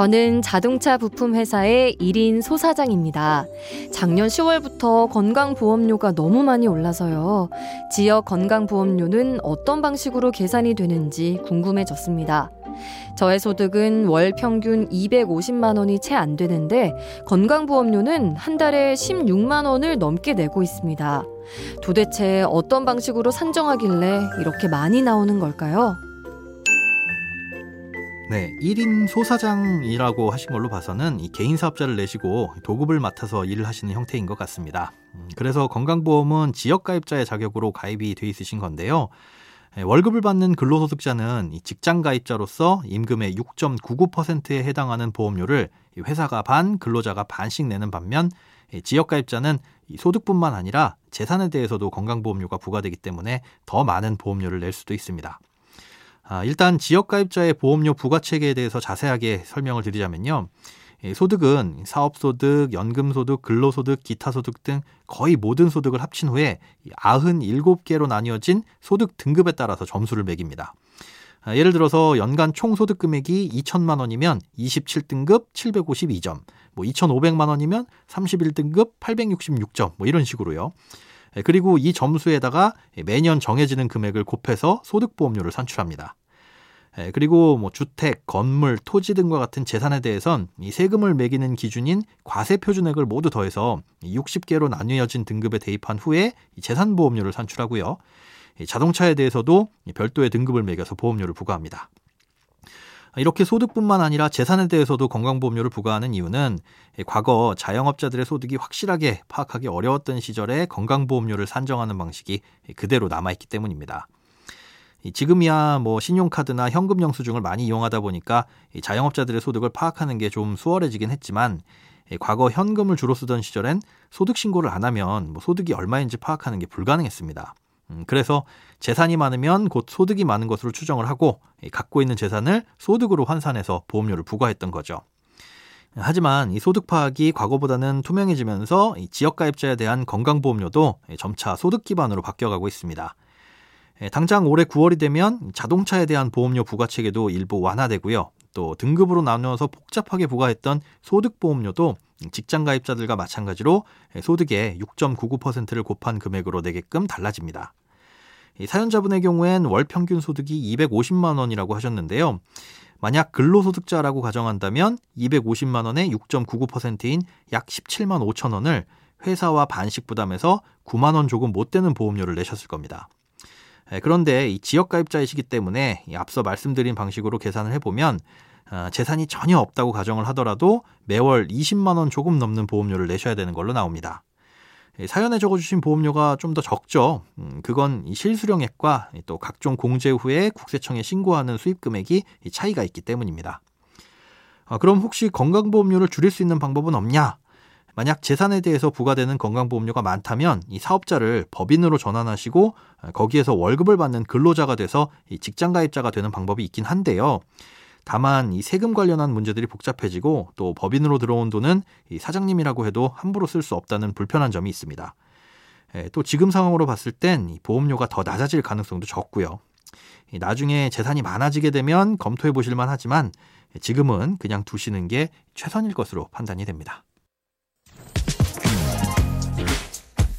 저는 자동차 부품 회사의 1인 소사장입니다. 작년 10월부터 건강보험료가 너무 많이 올라서요. 지역 건강보험료는 어떤 방식으로 계산이 되는지 궁금해졌습니다. 저의 소득은 월 평균 250만 원이 채 안 되는데 건강보험료는 한 달에 16만 원을 넘게 내고 있습니다. 도대체 어떤 방식으로 산정하길래 이렇게 많이 나오는 걸까요? 네, 1인 소사장이라고 하신 걸로 봐서는 이 개인 사업자를 내시고 도급을 맡아서 일을 하시는 형태인 것 같습니다. 음, 그래서 건강보험은 지역가입자의 자격으로 가입이 돼 있으신 건데요. 예, 월급을 받는 근로소득자는 직장 가입자로서 임금의 6.99%에 해당하는 보험료를 회사가 반, 근로자가 반씩 내는 반면 지역 가입자는 소득뿐만 아니라 재산에 대해서도 건강보험료가 부과되기 때문에 더 많은 보험료를 낼 수도 있습니다. 아, 일단 지역 가입자의 보험료 부과 체계에 대해서 자세하게 설명을 드리자면요. 소득은 사업소득, 연금소득, 근로소득, 기타소득 등 거의 모든 소득을 합친 후에 97개로 나뉘어진 소득 등급에 따라서 점수를 매깁니다. 아, 예를 들어서 연간 총 소득 금액이 2천만 원이면 27등급 752점, 뭐 2,500만 원이면 31등급 866점, 뭐 이런 식으로요. 그리고 이 점수에다가 매년 정해지는 금액을 곱해서 소득보험료를 산출합니다. 예, 그리고 뭐 주택, 건물, 토지 등과 같은 재산에 대해선 이 세금을 매기는 기준인 과세 표준액을 모두 더해서 60개로 나뉘어진 등급에 대입한 후에 재산 보험료를 산출하고요. 자동차에 대해서도 별도의 등급을 매겨서 보험료를 부과합니다. 이렇게 소득뿐만 아니라 재산에 대해서도 건강보험료를 부과하는 이유는 과거 자영업자들의 소득이 확실하게 파악하기 어려웠던 시절에 건강보험료를 산정하는 방식이 그대로 남아있기 때문입니다. 지금이야 뭐 신용카드나 현금 영수증을 많이 이용하다 보니까 자영업자들의 소득을 파악하는 게 좀 수월해지긴 했지만 과거 현금을 주로 쓰던 시절엔 소득 신고를 안 하면 뭐 소득이 얼마인지 파악하는 게 불가능했습니다. 음, 그래서 재산이 많으면 곧 소득이 많은 것으로 추정을 하고 갖고 있는 재산을 소득으로 환산해서 보험료를 부과했던 거죠. 하지만 이 소득 파악이 과거보다는 투명해지면서 지역가입자에 대한 건강보험료도 점차 소득 기반으로 바뀌어가고 있습니다. 예, 당장 올해 9월이 되면 자동차에 대한 보험료 부과 체계도 일부 완화되고요. 또 등급으로 나누어서 복잡하게 부과했던 소득보험료도 직장 가입자들과 마찬가지로 소득의 6.99%를 곱한 금액으로 내게끔 달라집니다. 사연자분의 경우엔 월 평균 소득이 250만 원이라고 하셨는데요. 만약 근로소득자라고 가정한다면 250만 원의 6.99%인 약 17만 5천 원을 회사와 반씩 부담해서 9만 원 조금 못 되는 보험료를 내셨을 겁니다. 예, 그런데 이 지역 가입자이시기 때문에 앞서 말씀드린 방식으로 계산을 해보면 어, 재산이 전혀 없다고 가정을 하더라도 매월 20만 원 조금 넘는 보험료를 내셔야 되는 걸로 나옵니다. 예, 사연에 적어주신 보험료가 좀 더 적죠. 음, 그건 실수령액과 또 각종 공제 후에 국세청에 신고하는 수입 금액이 차이가 있기 때문입니다. 아, 그럼 혹시 건강보험료를 줄일 수 있는 방법은 없냐? 만약 재산에 대해서 부과되는 건강보험료가 많다면 이 사업자를 법인으로 전환하시고 거기에서 월급을 받는 근로자가 돼서 직장 가입자가 되는 방법이 있긴 한데요. 다만 이 세금 관련한 문제들이 복잡해지고 또 법인으로 들어온 돈은 이 사장님이라고 해도 함부로 쓸 수 없다는 불편한 점이 있습니다. 또 지금 상황으로 봤을 땐 보험료가 더 낮아질 가능성도 적고요. 나중에 재산이 많아지게 되면 검토해 보실 만 하지만 지금은 그냥 두시는 게 최선일 것으로 판단이 됩니다.